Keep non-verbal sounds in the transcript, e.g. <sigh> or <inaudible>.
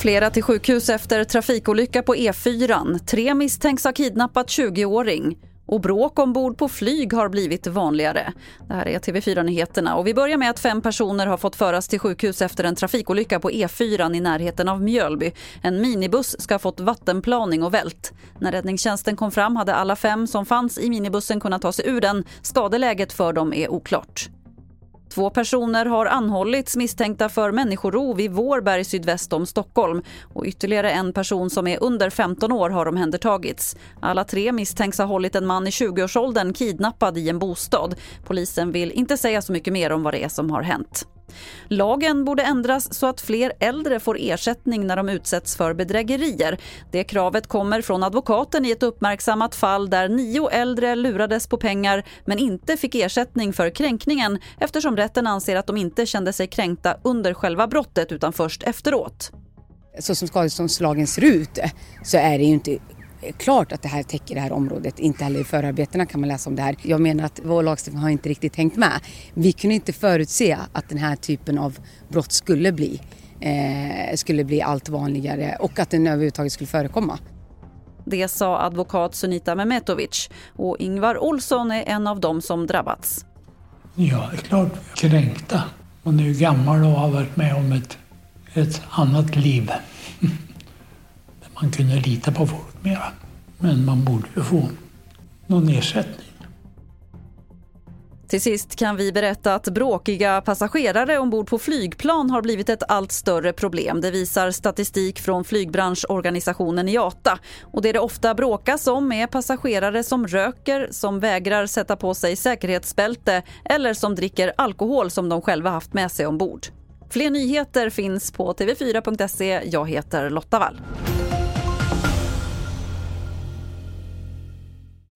Flera till sjukhus efter trafikolycka på E4. Tre misstänks ha kidnappat 20-åring. Och bråk ombord på flyg har blivit vanligare. Det här är TV4-nyheterna. Och vi börjar med att fem personer har fått föras till sjukhus efter en trafikolycka på E4 i närheten av Mjölby. En minibuss ska ha fått vattenplaning och vält. När räddningstjänsten kom fram hade alla fem som fanns i minibussen kunnat ta sig ur den. Skadeläget för dem är oklart. Två personer har anhållits misstänkta för människorov i Vårberg sydväst om Stockholm. Och ytterligare en person som är under 15 år har omhändertagits. Alla tre misstänks ha hållit en man i 20-årsåldern kidnappad i en bostad. Polisen vill inte säga så mycket mer om vad det är som har hänt. Lagen borde ändras så att fler äldre får ersättning när de utsätts för bedrägerier. Det kravet kommer från advokaten i ett uppmärksammat fall där nio äldre lurades på pengar men inte fick ersättning för kränkningen eftersom rätten anser att de inte kände sig kränkta under själva brottet utan först efteråt. Så som skadeståndslagen ser ut så är det ju inte klart att det här täcker det här området. Inte heller i förarbetena kan man läsa om det här. Jag menar att vår lagstiftning har inte riktigt hängt med. Vi kunde inte förutse att den här typen av brott skulle bli, eh, skulle bli allt vanligare och att den överhuvudtaget skulle förekomma. Det sa advokat Sunita Mehmetovic och Ingvar Olsson är en av dem som drabbats. Ja, det är klart kränkta. Hon är ju gammal och har varit med om ett, ett annat liv. <laughs> man kunde lita på folk mera. Men man borde ju få någon ersättning. Till sist kan vi berätta att bråkiga passagerare ombord på flygplan har blivit ett allt större problem. Det visar statistik från flygbranschorganisationen IATA. Och det det ofta bråkas om är passagerare som röker, som vägrar sätta på sig säkerhetsbälte eller som dricker alkohol som de själva haft med sig ombord. Fler nyheter finns på tv4.se. Jag heter Lotta Wall.